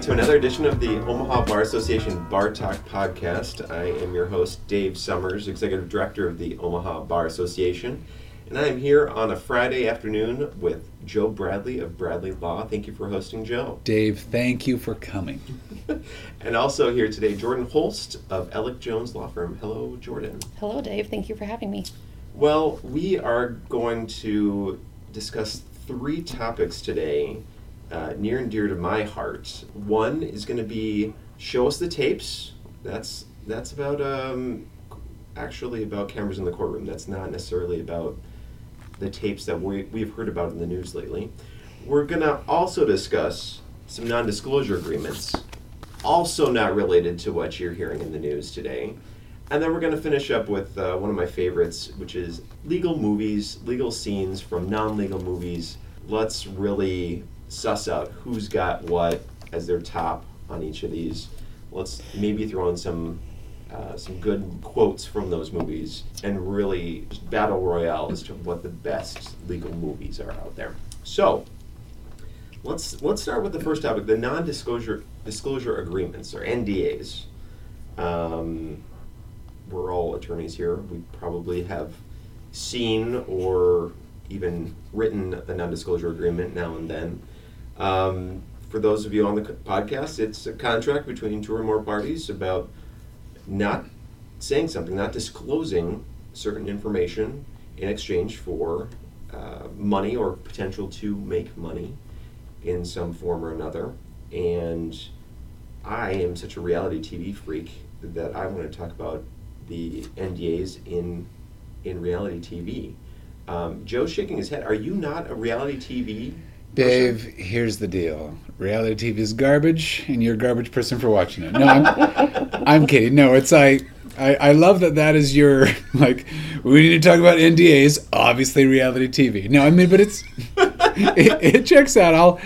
everybody, to another edition of the Omaha Bar Association Bar Talk podcast. I am your host, Dave Summers, Executive Director of the Omaha Bar Association. And I am here on a Friday afternoon with Joe Bradley of Bradley Law. Thank you for hosting, Joe. Dave, thank you for coming. and also here today, Jordan Holst of Ellick Jones Law Firm. Hello, Jordan. Hello, Dave. Thank you for having me. Well, we are going to discuss three topics today uh, near and dear to my heart. One is going to be show us the tapes. That's that's about um, actually about cameras in the courtroom. That's not necessarily about the tapes that we, we've heard about in the news lately. We're going to also discuss some non disclosure agreements, also not related to what you're hearing in the news today. And then we're going to finish up with uh, one of my favorites, which is legal movies, legal scenes from non legal movies. Let's really suss out who's got what as their top on each of these. Let's maybe throw in some uh, some good quotes from those movies and really battle royale as to what the best legal movies are out there. So let's let's start with the first topic: the non-disclosure disclosure agreements or NDAs. Um, we're all attorneys here. We probably have seen or even written the non-disclosure agreement now and then. Um, for those of you on the podcast, it's a contract between two or more parties about not saying something, not disclosing certain information in exchange for uh, money or potential to make money in some form or another. And I am such a reality TV freak that I want to talk about the NDAs in in reality TV. Um, Joe's shaking his head. Are you not a reality TV? Dave, person? here's the deal. Reality TV is garbage, and you're a garbage person for watching it. No, I'm, I'm kidding. No, it's I, I love that that is your like we need to talk about NDAs. Obviously, reality TV. No, I mean, but it's it, it checks out. I'll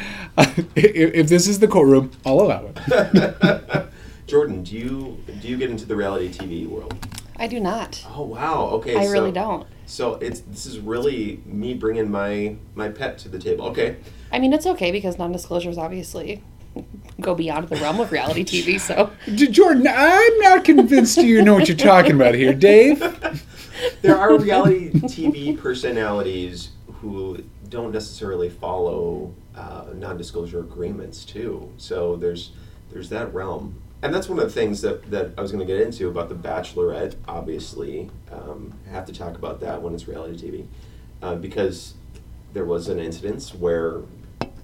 if, if this is the courtroom, I'll allow it. Jordan, do you do you get into the reality TV world? I do not. Oh wow. Okay. I so, really don't. So it's this is really me bringing my my pet to the table. Okay. I mean, it's okay because non-disclosures obviously go beyond the realm of reality TV. So, Jordan, I'm not convinced you know what you're talking about here, Dave. there are reality TV personalities who don't necessarily follow uh, non-disclosure agreements too. So there's there's that realm and that's one of the things that, that I was going to get into about the Bachelorette. Obviously, um, I have to talk about that when it's reality TV, uh, because there was an incident where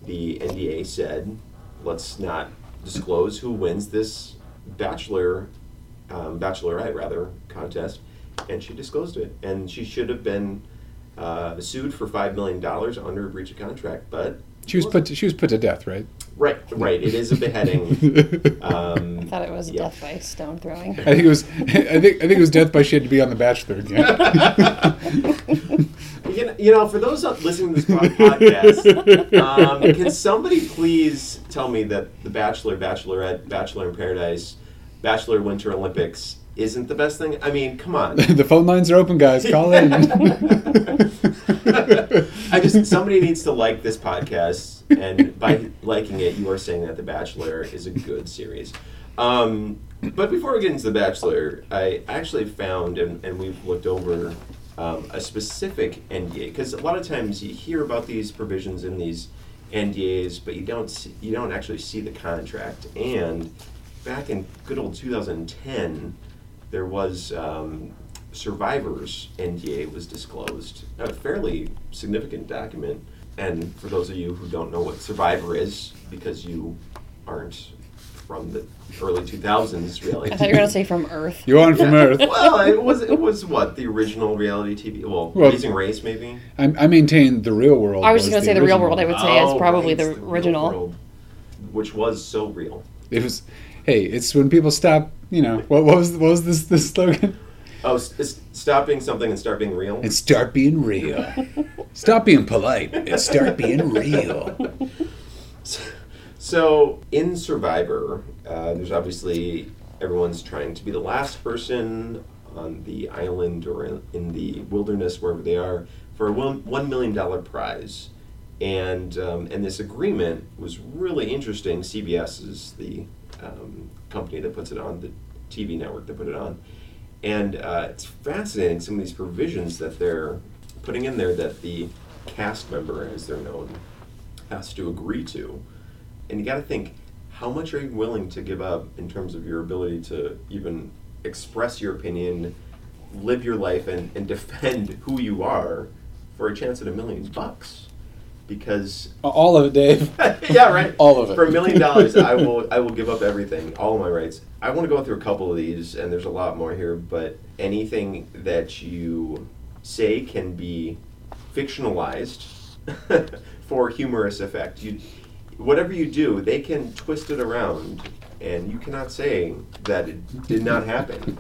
the NDA said, "Let's not disclose who wins this Bachelor, um, Bachelorette rather contest," and she disclosed it, and she should have been uh, sued for five million dollars under a breach of contract, but she was put to, she was put to death, right? Right, right. It is a beheading. Um, I thought it was yeah. death by stone throwing. I think it was. I think I think it was death by she had to be on The Bachelor again. you, know, you know, for those listening to this podcast, um, can somebody please tell me that The Bachelor, Bachelorette, Bachelor in Paradise, Bachelor Winter Olympics isn't the best thing? I mean, come on. the phone lines are open, guys. Call in. I just somebody needs to like this podcast, and by liking it, you are saying that The Bachelor is a good series. Um, but before we get into The Bachelor, I actually found, and, and we've looked over um, a specific NDA because a lot of times you hear about these provisions in these NDAs, but you don't see, you don't actually see the contract. And back in good old 2010, there was um, Survivor's NDA was disclosed, a fairly significant document. And for those of you who don't know what Survivor is, because you aren't from the early 2000s really. I thought you were going to say from Earth. You aren't from Earth. well, it was it was what the original reality TV. Well, well Amazing Race maybe. I, I maintain the real world. I was just going to say the real world. I would say oh, is probably right, the, the original, world, which was so real. It was. Hey, it's when people stop. You know what, what was what was this this slogan? Oh, stop being something and start being real. And start being real. stop being polite and start being real. So in Survivor, uh, there's obviously everyone's trying to be the last person on the island or in, in the wilderness wherever they are for a one, $1 million prize. and um, and this agreement was really interesting. CBS is the um, company that puts it on, the TV network that put it on, and uh, it's fascinating some of these provisions that they're putting in there that the cast member, as they're known, has to agree to. And you got to think, how much are you willing to give up in terms of your ability to even express your opinion, live your life, and, and defend who you are for a chance at a million bucks? Because All of it, Dave. yeah, right. All of it. For a million dollars, I will I will give up everything, all of my rights. I want to go through a couple of these, and there's a lot more here. But anything that you say can be fictionalized for humorous effect. You, whatever you do, they can twist it around, and you cannot say that it did not happen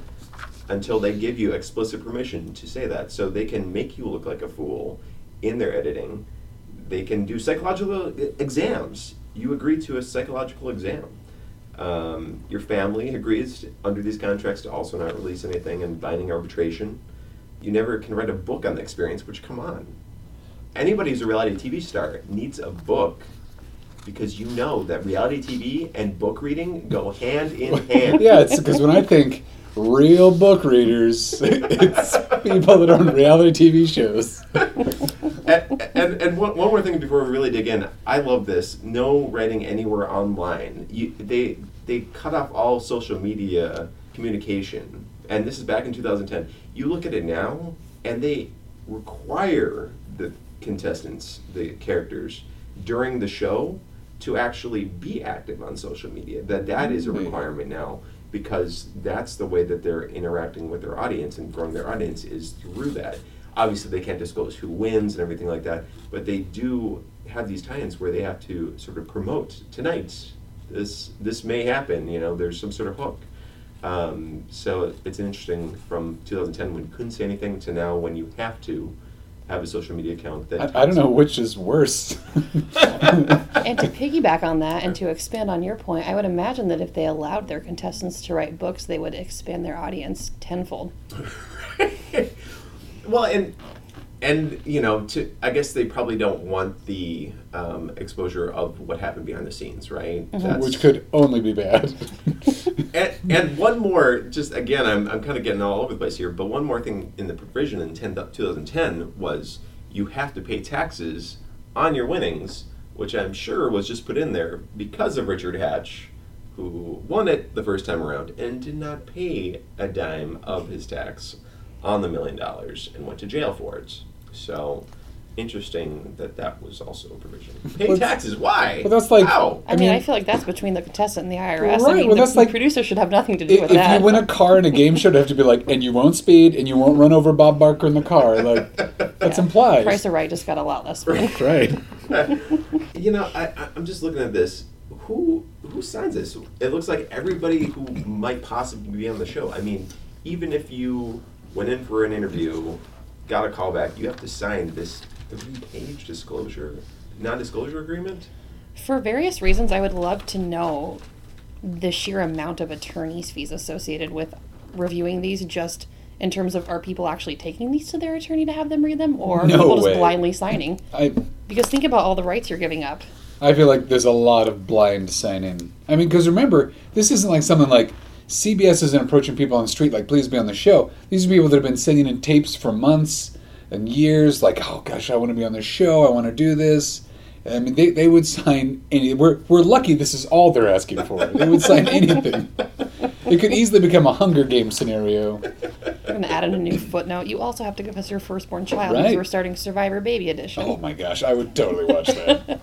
until they give you explicit permission to say that. So they can make you look like a fool in their editing. They can do psychological exams. You agree to a psychological exam. Um, your family agrees under these contracts to also not release anything in binding arbitration. You never can write a book on the experience, which, come on. Anybody who's a reality TV star needs a book because you know that reality TV and book reading go hand in hand. yeah, it's because when I think real book readers, it's people that are on reality TV shows. and, and, and one, one more thing before we really dig in, I love this. No writing anywhere online. You, they they cut off all social media communication, and this is back in 2010. You look at it now, and they require the contestants, the characters, during the show to actually be active on social media. That that is a hmm. requirement now because that's the way that they're interacting with their audience and growing their audience is through that. Obviously, they can't disclose who wins and everything like that, but they do have these tie-ins where they have to sort of promote tonight. This this may happen. You know, there's some sort of hook. Um, so it's interesting from 2010 when you couldn't say anything to now when you have to have a social media account. That I, I don't know which is worse. And to piggyback on that and to expand on your point, I would imagine that if they allowed their contestants to write books, they would expand their audience tenfold. well, and and you know, to I guess they probably don't want the um, exposure of what happened behind the scenes, right? That's- which could only be bad. and, and one more, just again, I'm, I'm kind of getting all over the place here, but one more thing in the provision in 10, 2010 was you have to pay taxes on your winnings, which I'm sure was just put in there because of Richard Hatch, who won it the first time around and did not pay a dime of his tax on the million dollars and went to jail for it. So. Interesting that that was also a provision. Pay Well, taxes? Why? well, that's like- How? I, I mean, I feel like that's between the contestant and the IRS. I Right, mean, well, the, that's like- producer should have nothing to do if with if that. If you win a car in a game show, it'd have to be like, and you won't speed, and you won't run over Bob Barker in the car. Like that's Yeah. implied. Price of Right just got a lot less fun. right. you know, I, I- I'm just looking at this. Who who signs this? It looks like everybody who might possibly be on the show. I mean, even if you went in for an interview, got a call back, you have to sign this three-page disclosure, non-disclosure agreement. For various reasons, I would love to know the sheer amount of attorney's fees associated with reviewing these just in terms of are people actually taking these to their attorney to have them read them or are No people way. just blindly signing? I Because think about all the rights you're giving up. I feel like there's a lot of blind sign-in. I mean, because remember, this isn't like something like CBS isn't approaching people on the street like, please be on the show. These are people that have been sending in tapes for months and years, like, oh gosh, I want to be on the show. I want to do this. I mean, they, they would sign any. We're, we're lucky this is all they're asking for. They would sign anything. It could easily become a Hunger Games scenario. We're going to add in a new footnote. You also have to give us your firstborn child because Right. we're starting Survivor Baby Edition. Oh my gosh, I would totally watch that.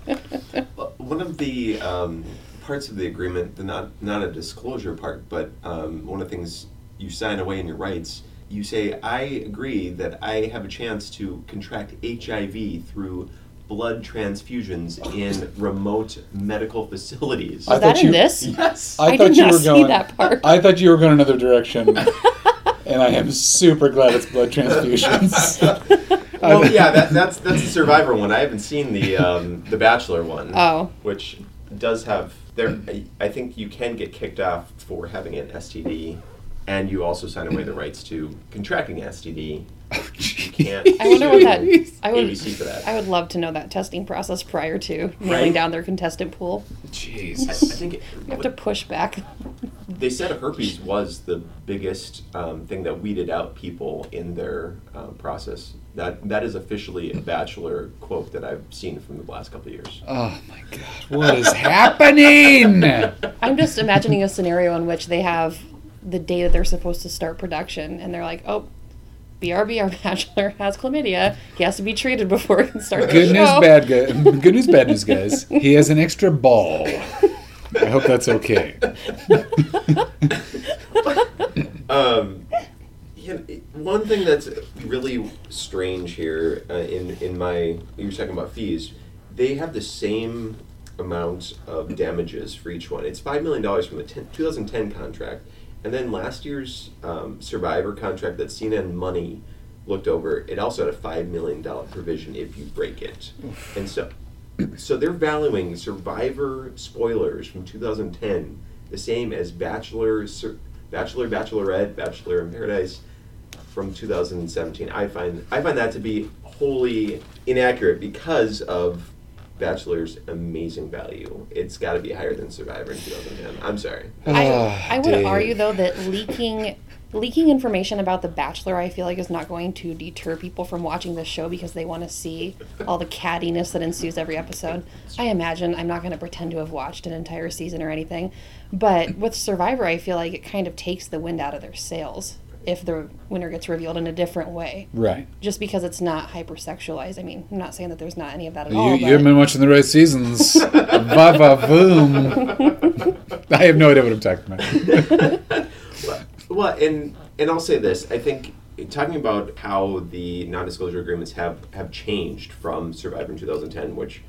One of the um, parts of the agreement, the not not a disclosure part, but um, one of the things you sign away in your rights, you say, "I agree that I have a chance to contract HIV through blood transfusions in remote medical facilities." I Is that thought in this? yes. I thought did you not were see going. that part. I thought you were going another direction, and I am super glad it's blood transfusions. well, yeah, that, that's that's the Survivor one. I haven't seen the um, the Bachelor one. Oh. which does have there. I- I think you can get kicked off for having an STD and you also sign away the rights to contracting STD. Oh, You can't. I wonder what that. I would. ABC for that. I would love to know that testing process prior to Right. down their contestant pool. I, I think it, You have to push back. They said herpes was the biggest um, thing that weeded out people in their um, process. That that is officially a bachelor quote that I've seen from the last couple of years. Oh my God. What is happening? I'm just imagining a scenario in which they have the day that they're supposed to start production, and they're like, "Oh, BRB, our bachelor has chlamydia. He has to be treated before he can start the Good news, bad guy. Good news, bad news, guys. He has an extra ball. I hope that's okay. Um, one thing that's really strange here uh, in in my you were talking about fees, they have the same amount of damages for each one. It's five million dollars from the 10, 2010 contract, and then last year's um, Survivor contract that CNN Money looked over. It also had a five million dollar provision if you break it, and so so they're valuing Survivor spoilers from 2010 the same as Bachelor, Sur- Bachelor, Bachelorette, Bachelor in Paradise from 2017. I find I find that to be wholly inaccurate because of Bachelor's amazing value. It's got to be higher than Survivor in 2010. I'm sorry. I, Ah, I would Dave. argue though that leaking leaking information about the bachelor i feel like is not going to deter people from watching this show because they want to see all the cattiness that ensues every episode i imagine i'm not going to pretend to have watched an entire season or anything but with survivor i feel like it kind of takes the wind out of their sails if the winner gets revealed in a different way Right. just because it's not hypersexualized i mean i'm not saying that there's not any of that at You, all you haven't been watching the right seasons. Va va boom. I have no idea what I'm talking about. Well, and and I'll say this: I think talking about how the non-disclosure agreements have have changed from Survivor in 2010, which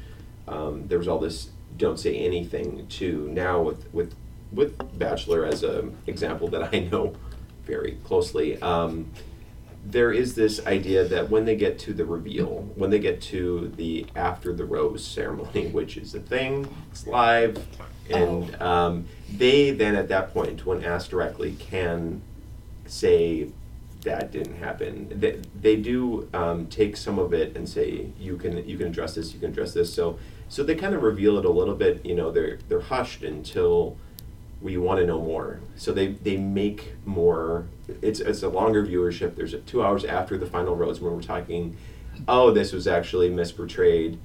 um, there was all this "don't say anything" to now with with with Bachelor as a example that I know very closely. Um, there is this idea that when they get to the reveal, when they get to the after the rose ceremony, which is a thing, it's live, and um, they then at that point, when asked directly, can say that didn't happen. They, they do um, take some of it and say you can you can address this, you can address this. So so they kind of reveal it a little bit. You know, they're they're hushed until we want to know more. So they, they make more. It's it's a longer viewership. There's a, two hours after the final rose when we're talking. Oh, this was actually misportrayed,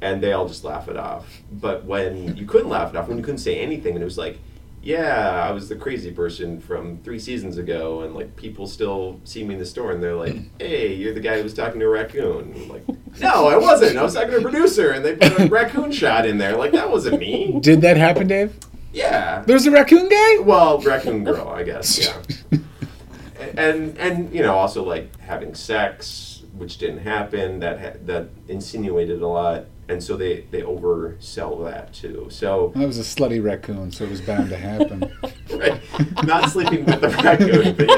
and they all just laugh it off. But when you couldn't laugh it off, when you couldn't say anything, and it was like, yeah, I was the crazy person from three seasons ago, and like people still see me in the store, and they're like, hey, you're the guy who was talking to a raccoon. I'm like, no, I wasn't. I was talking to a producer, and they put a raccoon shot in there. Like that wasn't me. Did that happen, Dave? Yeah. There's a raccoon guy? Well, raccoon girl, I guess. Yeah. and and you know also like having sex, which didn't happen. That ha- that insinuated a lot, and so they they oversell that too. So That was a slutty raccoon, so it was bound to happen. right, not sleeping with the raccoon, but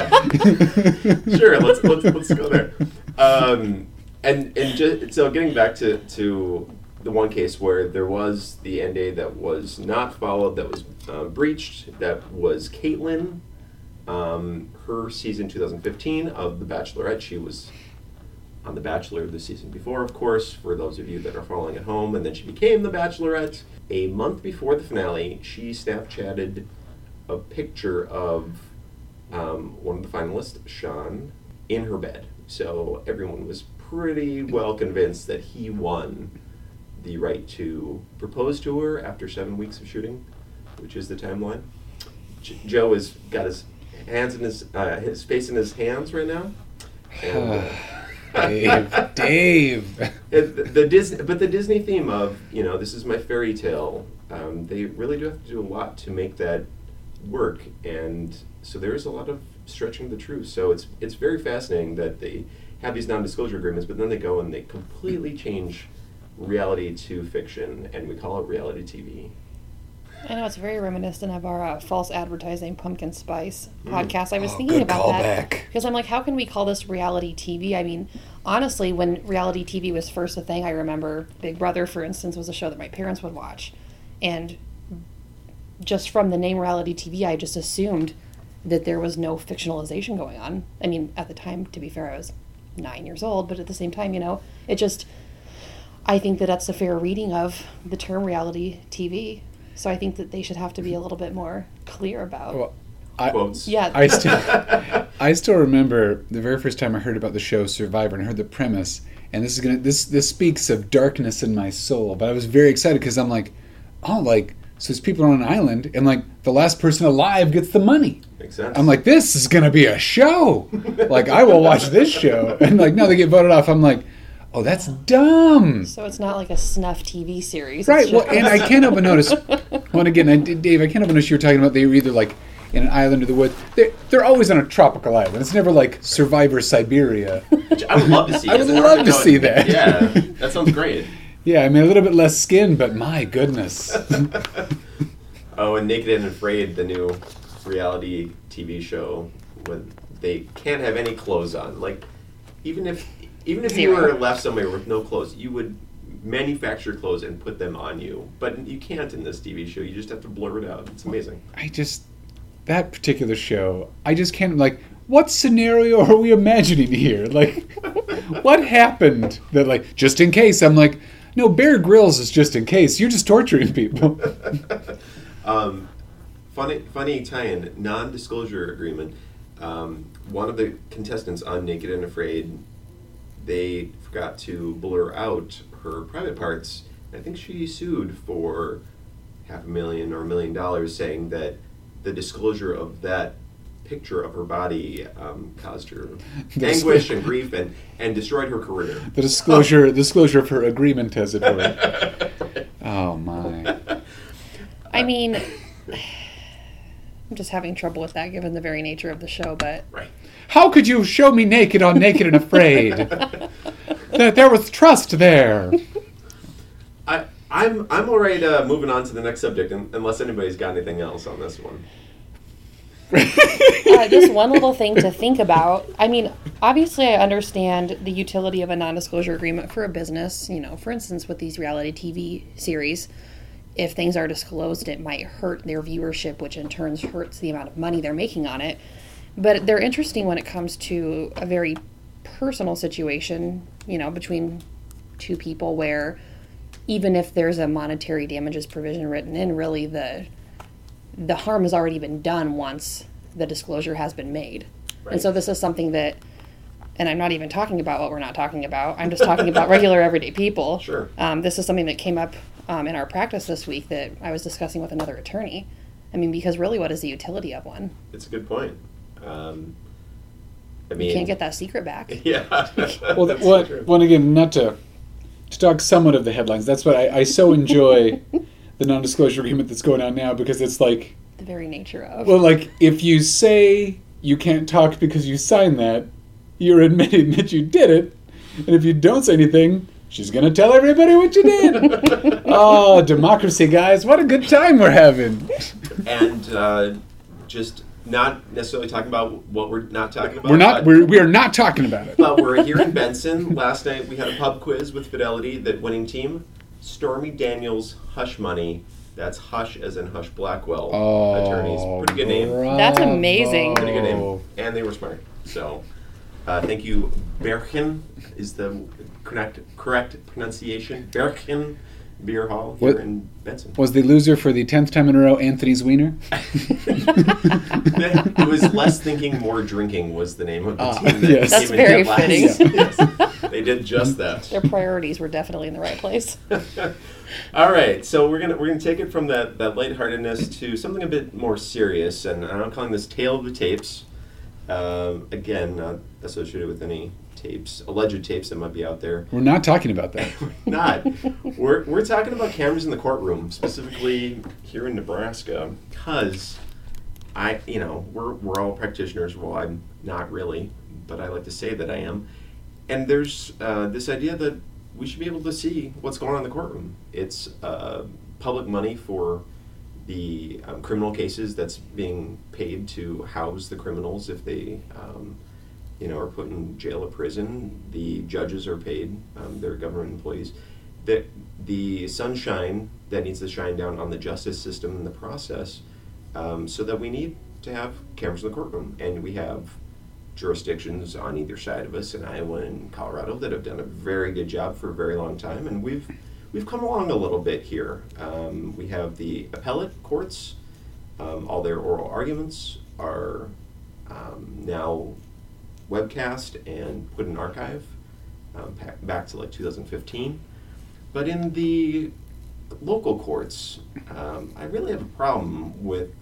yeah. sure. Let's let's let's go there. Um, and and just, so getting back to to the one case where there was the NDA that was not followed, that was uh, breached, that was Kaitlyn. Um, her season 2015 of The Bachelorette, she was on The Bachelor the season before, of course, for those of you that are following at home, and then she became The Bachelorette. A month before the finale, she Snapchatted a picture of um, one of the finalists, Shawn, in her bed. So everyone was pretty well convinced that he won the right to propose to her after seven weeks of shooting, which is the timeline. J- Joe has got his hands in his uh, his face in his hands right now. And, uh, Dave, Dave. the Disney, but the Disney theme of you know this is my fairy tale. Um, they really do have to do a lot to make that work, and so there is a lot of stretching the truth. So it's it's very fascinating that they have these non-disclosure agreements, but then they go and they completely change reality to fiction, and we call it reality TV. I know it's very reminiscent of our uh, false advertising pumpkin spice Mm. podcast. I was Oh, thinking about that because I'm like, how can we call this reality TV? I mean, honestly, when reality TV was first a thing, I remember Big Brother, for instance, was a show that my parents would watch, and just from the name reality TV, I just assumed that there was no fictionalization going on. I mean, at the time, to be fair, I was nine years old, but at the same time, you know, it just, I think that that's a fair reading of the term reality TV. So I think that they should have to be a little bit more clear about. Well, I, Quotes. yeah, I still, I still remember the very first time I heard about the show Survivor and heard the premise. And this is gonna this this speaks of darkness in my soul. But I was very excited because I'm like, oh, like so these people are on an island, and like the last person alive gets the money. Makes sense. I'm like, this is gonna be a show. like I will watch this show. And like, no, they get voted off. I'm like, oh, that's dumb. so it's not like a snuff TV series. Right. Well, and I can't help but notice. Well, again, I, Dave, I can't help but notice you were talking about they were either like in an island or the woods. They're, they're always on a tropical island. It's never like Survivor Siberia. Which I would love to see. I would love to see that. Yeah, that sounds great. Yeah, I mean a little bit less skin, but my goodness. Oh, and Naked and Afraid, the new reality TV show, when they can't have any clothes on. Like, even if even if you were left somewhere with no clothes, you would manufacture clothes and put them on you. But you can't in this TV show. You just have to blur it out. It's amazing. I just that particular show. I just can't like. What scenario are we imagining here? Like, what happened that like just in case? I'm like, no, Bear Grylls is just in case. You're just torturing people. Um, funny, funny tie-in, non-disclosure agreement. Um, one of the contestants on Naked and Afraid, they forgot to blur out her private parts. I think she sued for half a million or a million dollars, saying that the disclosure of that picture of her body um, caused her anguish and grief and, and destroyed her career. The disclosure, disclosure of her agreement, as it were. Oh my! I mean, I'm just having trouble with that given the very nature of the show, but Right. How could you show me naked on Naked and Afraid? that there was trust there. I, I'm I'm all right uh, moving on to the next subject, un- unless anybody's got anything else on this one. uh, just one little thing to think about. I mean, obviously, I understand the utility of a non disclosure agreement for a business. You know, for instance, with these reality TV series, if things are disclosed, it might hurt their viewership, which in turn hurts the amount of money they're making on it. But they're interesting when it comes to a very personal situation, you know, between two people where even if there's a monetary damages provision written in, really the the harm has already been done once the disclosure has been made. Right. And so this is something that and I'm not even talking about what we're not talking about. I'm just talking about regular everyday people. Sure. Um, this is something that came up um, in our practice this week that I was discussing with another attorney. I mean, because really, what is the utility of one? It's a good point. Um, I mean, You can't get that secret back. Yeah. Well, That's that, what, true. one again, not to to talk somewhat of the headlines. That's what I, I so enjoy the non-disclosure agreement that's going on now because it's like, The very nature of. well, like if you say you can't talk because you signed that, you're admitting that you did it, and if you don't say anything, she's gonna tell everybody what you did. oh, democracy, guys! What a good time we're having. and uh, just not necessarily talking about what we're not talking about. We're not. We're, we are not talking about it. But we're here in Benson. Last night we had a pub quiz with Fidelity. That winning team, Stormy Daniels Hush Money. That's Hush as in Husch Blackwell Oh, attorneys. Pretty good name. That's amazing. Pretty good name. And they were smart. So uh, thank you. Berchen is the correct correct pronunciation. Berchen Beer Hall here What- in Benson. Was the loser for the tenth time in a row Anthony's Wiener? it was less thinking, more drinking was the name of the Ah, team. That yes. That's came in very last. fitting. Yes. They did just that. Their priorities were definitely in the right place. All right, so we're gonna we're gonna take it from that that lightheartedness to something a bit more serious, and I'm calling this "Tale of the Tapes." Um, again, not associated with any tapes, alleged tapes that might be out there. We're not talking about that. not. We're we're talking about cameras in the courtroom, specifically here in Nebraska, because I, you know, we're we're all practitioners. Well, I'm not really, but I like to say that I am. And there's uh, this idea that we should be able to see what's going on in the courtroom. It's uh, public money for the um, criminal cases that's being paid to house the criminals if they, um, you know, are put in jail or prison. The judges are paid; um, they're government employees. The the sunshine that needs to shine down on the justice system and the process, um, so that we need to have cameras in the courtroom, and we have jurisdictions on either side of us in Iowa and Colorado that have done a very good job for a very long time, and we've we've come along a little bit here. Um, we have the appellate courts; um, all their oral arguments are um, now webcast and put in archive um, back to like 2015. But in the local courts, um, I really have a problem with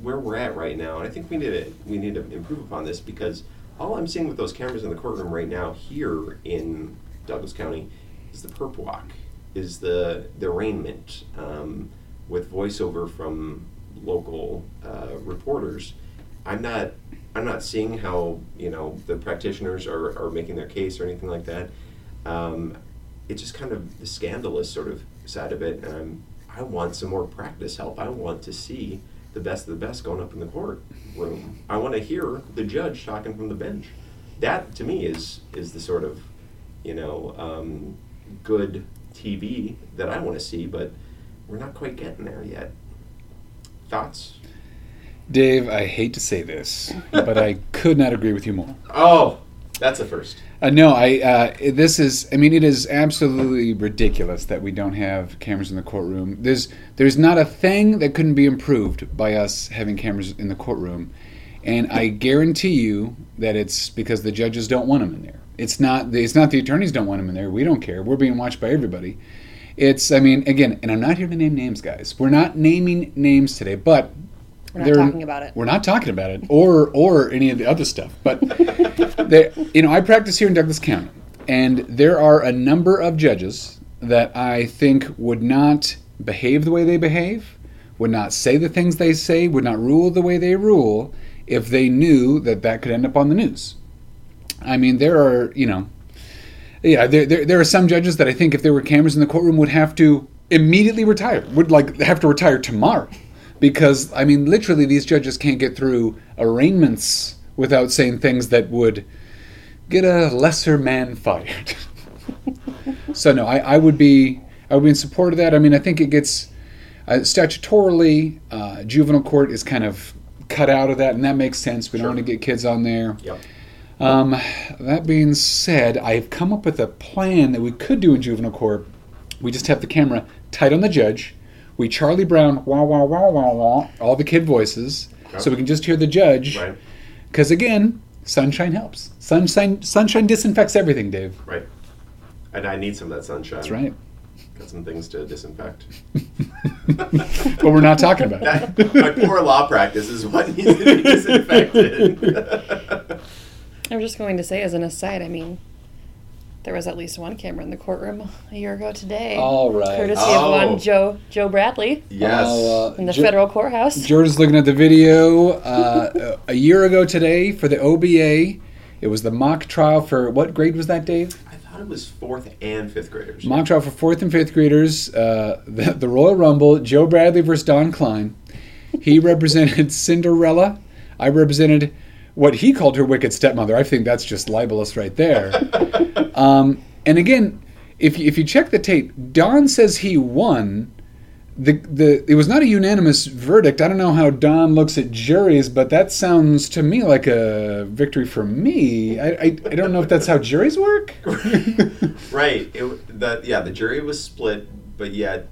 where we're at right now, and I think we need to we need to improve upon this because all I'm seeing with those cameras in the courtroom right now here in Douglas County is the perp walk, is the the arraignment um, with voiceover from local uh, reporters. I'm not I'm not seeing how you know the practitioners are, are making their case or anything like that. Um, it's just kind of the scandalous sort of side of it, and I'm I want some more practice help. I want to see the best of the best going up in the courtroom. I want to hear the judge talking from the bench. That to me is is the sort of you know um, good TV that I want to see, but we're not quite getting there yet. Thoughts? Dave, I hate to say this, but I could not agree with you more. Oh, that's a first. Uh, no, I. Uh, this is. I mean, it is absolutely ridiculous that we don't have cameras in the courtroom. There's, there's not a thing that couldn't be improved by us having cameras in the courtroom, and I guarantee you that it's because the judges don't want them in there. It's not. The, It's not the attorneys don't want them in there. We don't care. We're being watched by everybody. It's. I mean, again, and I'm not here to name names, guys. We're not naming names today, but We're not talking about it. We're not talking about it, or or any of the other stuff. But there, you know, I practice here in Douglas County, and there are a number of judges that I think would not behave the way they behave, would not say the things they say, would not rule the way they rule, if they knew that that could end up on the news. I mean, there are, you know, yeah, there, there, there are some judges that I think if there were cameras in the courtroom would have to immediately retire, would like have to retire tomorrow. Because, I mean, literally, these judges can't get through arraignments without saying things that would get a lesser man fired. so, no, I, I would be I would be in support of that. I mean, I think it gets uh, statutorily, uh, juvenile court is kind of cut out of that, and that makes sense. We Sure. don't want to get kids on there. Yep. Um, that being said, I've come up with a plan that we could do in juvenile court. We just have the camera tight on the judge. We Charlie Brown, wah wah wah wah wah, all the kid voices, so we can just hear the judge. Right. Because again, sunshine helps. Sunshine, sunshine disinfects everything, Dave. Right. And I need some of that sunshine. That's right. Got some things to disinfect. But we're not talking about it. That, my poor law practice is what needs to be disinfected. I'm just going to say, as an aside, I mean, there was at least one camera in the courtroom a year ago today. All right. Courtesy Oh. of one Joe Joe Bradley yes. Uh, in the Jo- federal courthouse. Jordan's looking at the video. Uh, a year ago today for the OBA, it was the mock trial for what grade was that, Dave? I thought it was fourth and fifth graders. Mock trial for fourth and fifth graders. Uh, the, the Royal Rumble. Joe Bradley versus Don Klein. He represented Cinderella. I represented what he called her wicked stepmother. I think that's just libelous right there. Um, and again, if you, if you check the tape, Don says he won. The, the it was not a unanimous verdict. I don't know how Don looks at juries, but that sounds to me like a victory for me. I, I, I don't know if that's how juries work. right. It, the, yeah, the jury was split, but yet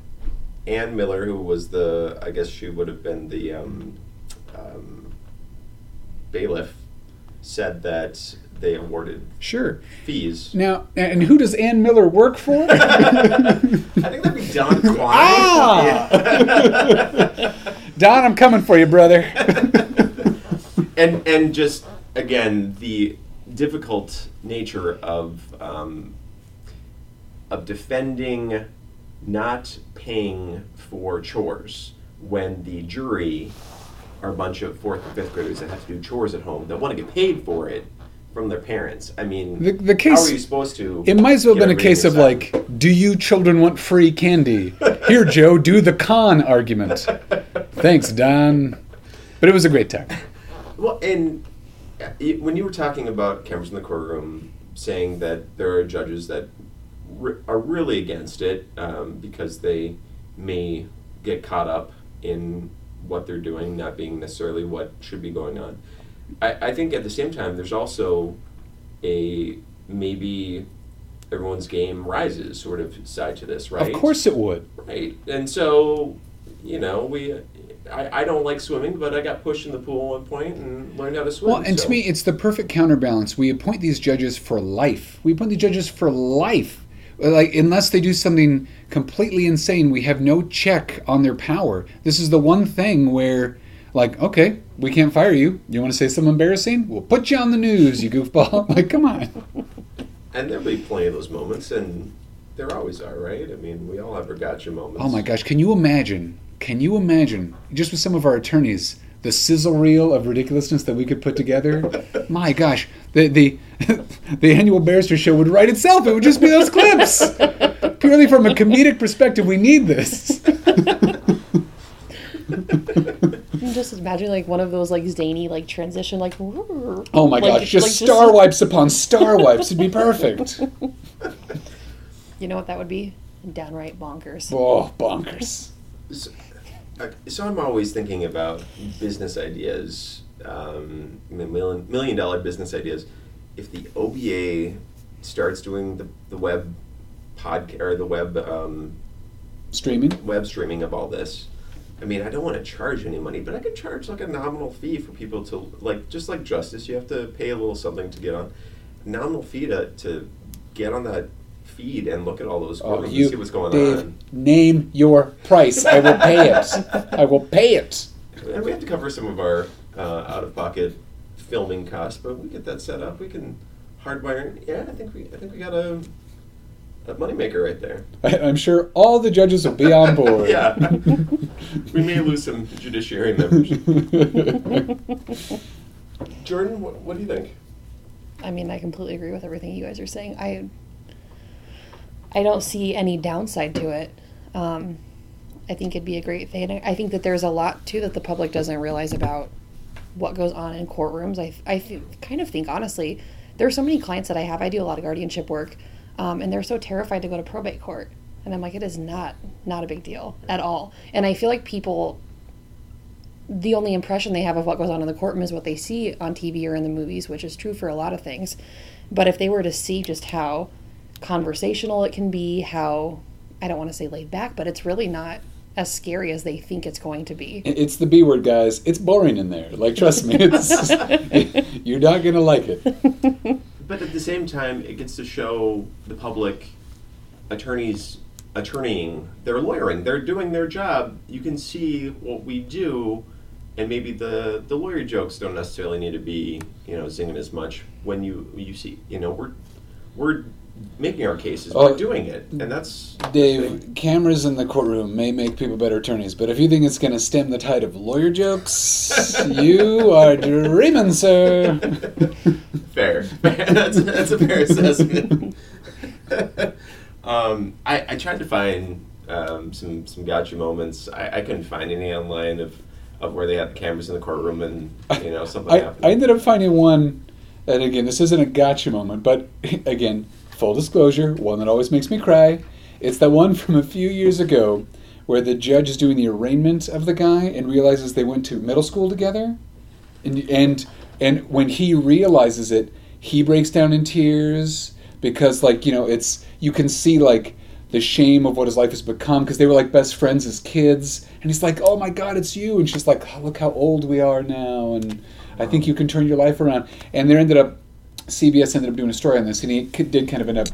Ann Miller, who was the, I guess she would have been the um, um, bailiff, said that they awarded Sure. fees. Now, and who does Ann Miller work for? I think that'd be Don Klein. Ah! Yeah. Don, I'm coming for you, brother. and and just again the difficult nature of um, of defending not paying for chores when the jury are a bunch of fourth and fifth graders that have to do chores at home that want to get paid for it from their parents. I mean, The- the how case- are you supposed to? It might as well have been a case of like, do you children want free candy? Here, Joe, do the con argument. Thanks, Don. But it was a great time. Well, and when you were talking about cameras in the courtroom, saying that there are judges that re- are really against it um, because they may get caught up in what they're doing not being necessarily what should be going on. I, I think at the same time, there's also a maybe everyone's game rises sort of side to this, right? Of course it would. Right. And so, you know, we. I, I don't like swimming, but I got pushed in the pool at one point and learned how to swim. Well, and so- to me, it's the perfect counterbalance. We appoint these judges for life. We appoint these judges for life. Like, unless they do something completely insane, we have no check on their power. This is the one thing where, like, okay, we can't fire you. You want to say something embarrassing? We'll put you on the news, you goofball. like, come on. And there'll be plenty of those moments, and there always are, right? I mean, we all have our gotcha moments. Oh my gosh, can you imagine? Can you imagine, just with some of our attorneys, the sizzle reel of ridiculousness that we could put together? My gosh, the the the annual Barrister Show would write itself. It would just be those clips. Purely from a comedic perspective, we need this. I'm just imagine like one of those like zany like transition like. Oh my like- gosh, just like star wipes upon star wipes. It'd be perfect. You know what that would be? Downright bonkers. Oh, bonkers. So, I'm always thinking about business ideas, um, million, million dollar business ideas. If the OBA starts doing the, the web podcast or the web um, Streaming? web streaming of all this, I mean, I don't want to charge any money, but I could charge like a nominal fee for people to like just like justice. You have to pay a little something to get on. Nominal fee to, to get on that feed and look at all those Oh, you, and see what's going Dave, on. name your price. I will pay it. I will pay it. And we have to cover some of our uh, out of pocket filming costs, but we get that set up. We can hardwire. Yeah, I think we I think we got a a moneymaker right there. I, I'm sure all the judges will be on board. yeah. we may lose some judiciary members. Jordan, what, what do you think? I mean, I completely agree with everything you guys are saying. I I don't see any downside to it. Um, I think it'd be a great thing. I think that there's a lot too that the public doesn't realize about what goes on in courtrooms. I I th- kind of think honestly, there are so many clients that I have. I do a lot of guardianship work, um, and they're so terrified to go to probate court. And I'm like, it is not not a big deal at all. And I feel like people the only impression they have of what goes on in the courtroom is what they see on TV or in the movies, which is true for a lot of things. But if they were to see just how conversational it can be, how I don't want to say laid back, but it's really not as scary as they think it's going to be. It's the B word, guys. It's boring in there. Like, trust me, it's, you're not gonna like it. But at the same time, it gets to show the public attorneys attorneying, they're lawyering, they're doing their job. You can see what we do, and maybe the the lawyer jokes don't necessarily need to be you know zinging as much when you you see you know we're we're making our cases, Oh, we're doing it, and that's Dave, cameras in the courtroom may make people better attorneys, but if you think it's gonna stem the tide of lawyer jokes, you are dreaming, sir. fair. that's that's a fair assessment. um, I, I tried to find um, some some gotcha moments. I, I couldn't find any online of, of where they had the cameras in the courtroom and you know something I, happened. I ended up finding one, and again, this isn't a gotcha moment, but again, full disclosure, one that always makes me cry. It's that one from a few years ago where the judge is doing the arraignment of the guy and realizes they went to middle school together. And, and, and when he realizes it, he breaks down in tears because, like, you know, it's, you can see, like, the shame of what his life has become because they were like best friends as kids. And he's like, oh my God, it's you. And she's like, oh, look how old we are now. And I think you can turn your life around. And there ended up, CBS ended up doing a story on this. And he did kind of end up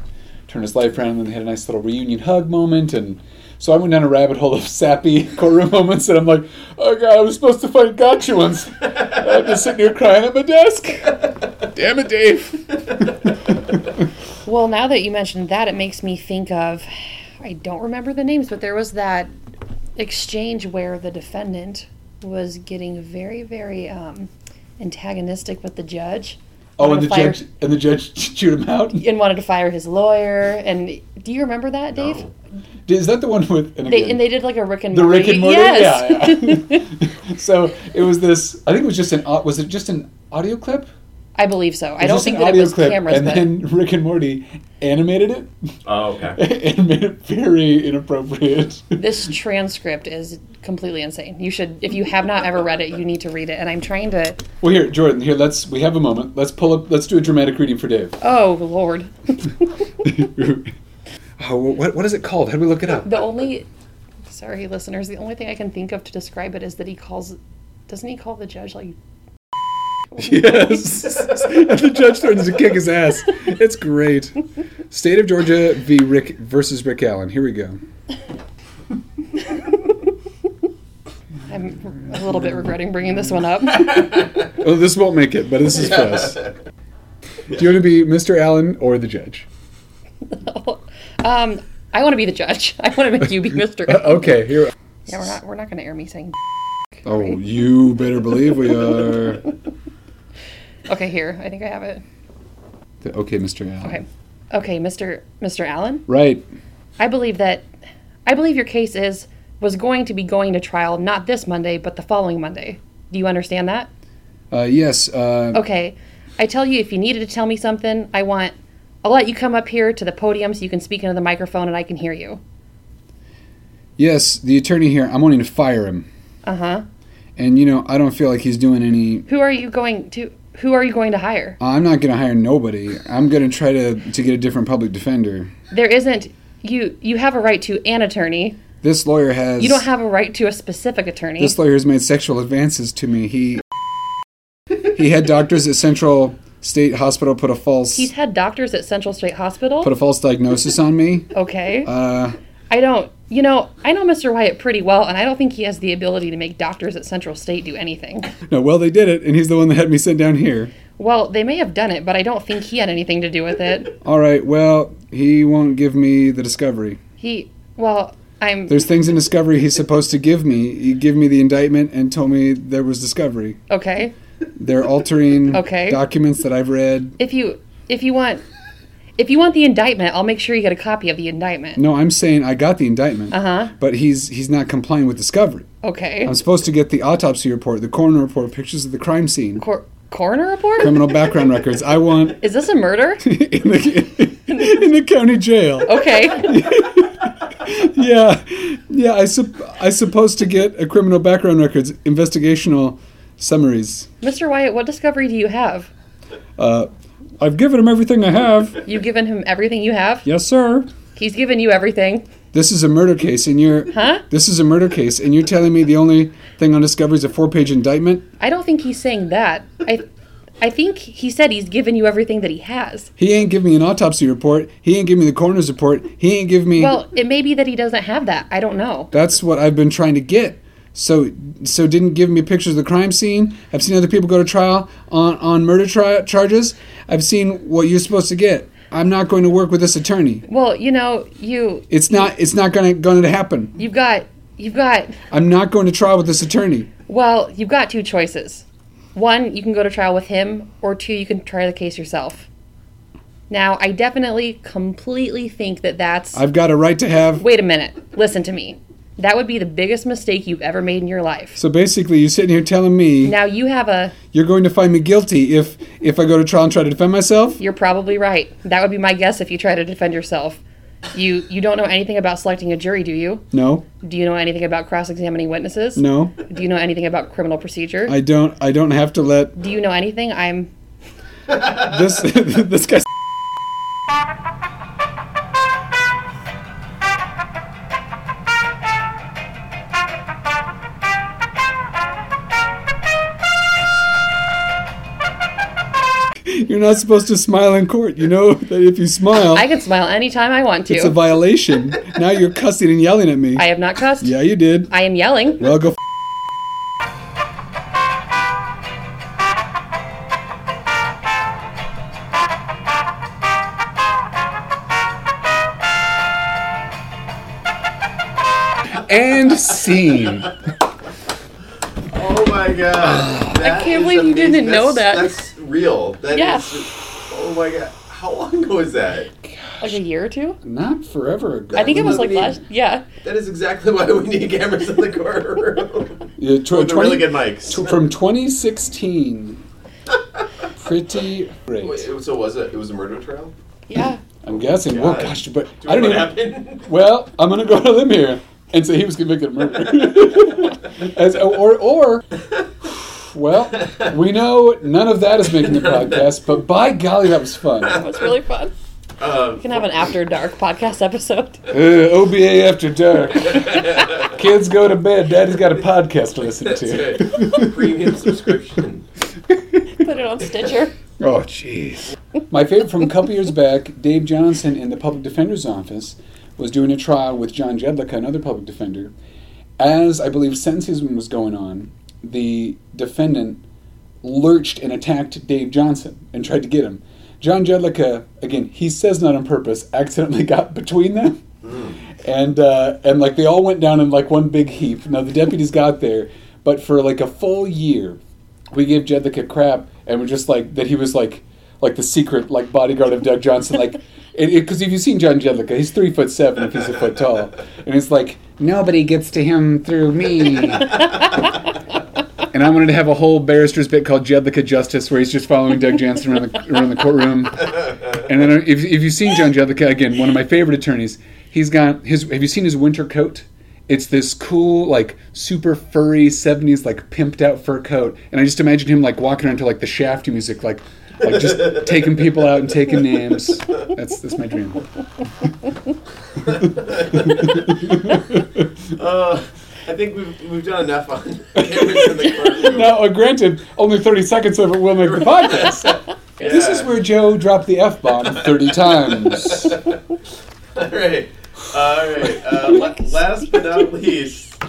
turn his life around. And then they had a nice little reunion hug moment. And so I went down a rabbit hole of sappy courtroom moments. And I'm like, oh God, I was supposed to find gotcha ones. I'm just sitting here crying at my desk. Damn it, Dave. Well, now that you mentioned that, it makes me think of I don't remember the names, but there was that exchange where the defendant was getting very, very um, antagonistic with the judge. Oh, and the fire- judge and the judge chewed him out. and wanted to fire his lawyer. And do you remember that, Dave? No. Is that the one with? And They, again, and they did like a Rick and the Morty. Rick and Morty. Yes. Yeah, yeah. so it was this. I think it was just an. Was it just an audio clip? I believe so. I don't think an that it audio was clip, cameras, and but then Rick and Morty animated it Oh, okay. and made it very inappropriate. this transcript is completely insane. You should, if you have not ever read it, you need to read it. And I'm trying to. well, here, Jordan. Here, let's. We have a moment. Let's pull up. Let's do a dramatic reading for Dave. Oh Lord, oh, what what is it called? How do we look it up? the only. Sorry, listeners. The only thing I can think of to describe it is that he calls. Doesn't he call the judge like? Yes. and the judge threatens to kick his ass. It's great. State of Georgia v. Rick versus Rick Allen. Here we go. I'm a little bit regretting bringing this one up. Oh, this won't make it, but this is for us. Do you want to be Mr. Allen or the judge? um, I want to be the judge. I want to make you be Mister. Uh, okay, here. Yeah, we're not. We're not going to air me saying. Oh, you better believe we are. Okay, here. I think I have it. Okay, Mr. Allen. Okay. Okay, Mr. Mr. Allen. Right. I believe that I believe your case is was going to be going to trial not this Monday, but the following Monday. Do you understand that? Uh, yes. Uh, Okay. I tell you if you needed to tell me something, I want I'll let you come up here to the podium so you can speak into the microphone and I can hear you. Yes, the attorney here. I'm wanting to fire him, Uh-huh. and you know I don't feel like he's doing any. Who are you going to who are you going to hire? I'm not going to hire nobody. I'm going to try to to get a different public defender. There isn't you you have a right to an attorney. This lawyer has. You don't have a right to a specific attorney. This lawyer has made sexual advances to me. He he had doctors at Central State Hospital put a false He's had doctors at Central State Hospital. put a false diagnosis on me. okay. Uh, I don't, you know, I know Mr. Wyatt pretty well, and I don't think he has the ability to make doctors at Central State do anything. no, well they did it, and he's the one that had me sent down here. Well, they may have done it, but I don't think he had anything to do with it. All right, well he won't give me the discovery. He, well, I'm, There's things in discovery he's supposed to give me. He gave me the indictment and told me there was discovery. okay. They're altering Okay. documents that I've read. If you, if you want, if you want the indictment, I'll make sure you get a copy of the indictment. No, I'm saying I got the indictment, Uh huh. but he's he's not complying with discovery. Okay. I'm supposed to get the autopsy report, the coroner report, pictures of the crime scene, Cor- coroner report? criminal background records. I want Is this a murder? in the, in the county jail. Okay. Yeah, yeah. I sup- I supposed to get a criminal background records, investigational summaries. Mr. Wyatt, what discovery do you have? Uh, I've given him everything I have. You've given him everything you have? Yes, sir. He's given you everything. This is a murder case, and you're. Huh? This is a murder case, and you're telling me the only thing on discovery is a four-page indictment. I don't think he's saying that. I I think he said he's given you everything that he has. He ain't give me an autopsy report. He ain't give me the coroner's report. He ain't give me. Well, it may be that he doesn't have that. I don't know. That's what I've been trying to get. So, so didn't give me pictures of the crime scene. I've seen other people go to trial on on murder tri- charges. I've seen what you're supposed to get. I'm not going to work with this attorney. Well, you know, you It's not. It's not going to going to happen. you've got you've got I'm not going to trial with this attorney. well, you've got two choices. One, you can go to trial with him, or two, you can try the case yourself. Now, I definitely completely think that that's I've got a right to have. Wait a minute. Listen to me. That would be the biggest mistake you've ever made in your life. So basically, you're sitting here telling me Now you have a you're going to find me guilty if if I go to trial and try to defend myself. You're probably right. That would be my guess if you try to defend yourself. You you don't know anything about selecting a jury, do you? No, Do you know anything about cross-examining witnesses? no, Do you know anything about criminal procedure? I don't. I don't have to let do you know anything? I'm this this guy. You're not supposed to smile in court. You know that if you smile, I can smile anytime I want to. it's a violation. Now you're cussing and yelling at me. I have not cussed. yeah, you did. I am yelling. Well, go. F- and scene. Oh my god. That can't is believe you didn't amazing. know That's- that. That's real. That is. Yeah. Oh my god. How long ago was that? Like a year or two? Not forever ago. I think it was like Doesn't last. Yeah. That is exactly why we need cameras in the courtroom. Yeah, tw- With the 20 really good mics. t- from 2016. pretty great. Wait, so was it? It was a murder trial. Yeah. I'm guessing. Well, gosh, but Do I don't what even. happened? Well, I'm gonna go on a limb here and say he was convicted of murder. As, or, or, well, we know none of that is making the podcast, but by golly, that was fun. That was really fun. Um, We can have an after dark podcast episode. Uh, OBA after dark. Kids go to bed. Daddy's got a podcast to listen That's to. it. Premium subscription. Put it on Stitcher. Oh, jeez. My favorite from a couple years back, Dave Johnson in the public defender's office was doing a trial with John Jedlicka, another public defender. As I believe sentencing was going on, the defendant lurched and attacked Dave Johnson and tried to get him. John Jedlicka, again, he says not on purpose, accidentally got between them. And uh, and like they all went down in like one big heap. Now the deputies got there, but for like a full year, we gave Jedlicka crap, and we're just like that he was like like the secret like bodyguard of Doug Johnson, like because if you've seen John Jedlicka, he's three foot seven if he's a foot tall, and it's like nobody gets to him through me. And I wanted to have a whole barrister's bit called Jedlicka Justice, where he's just following Doug Jansen around the, around the courtroom. And then, if, if you've seen John Jedlicka, again, one of my favorite attorneys, he's got his. Have you seen his winter coat? It's this cool, like super furry '70s, like pimped out fur coat, and I just imagine him like walking around to like the Shaft music, like, like just taking people out and taking names. That's that's my dream. Uh, I think we've, we've done enough on in the courtroom. Now, uh, granted, only 30 seconds of it will make the podcast. This is where Joe dropped the F bomb 30 times. All right. All right. Uh, last but not least,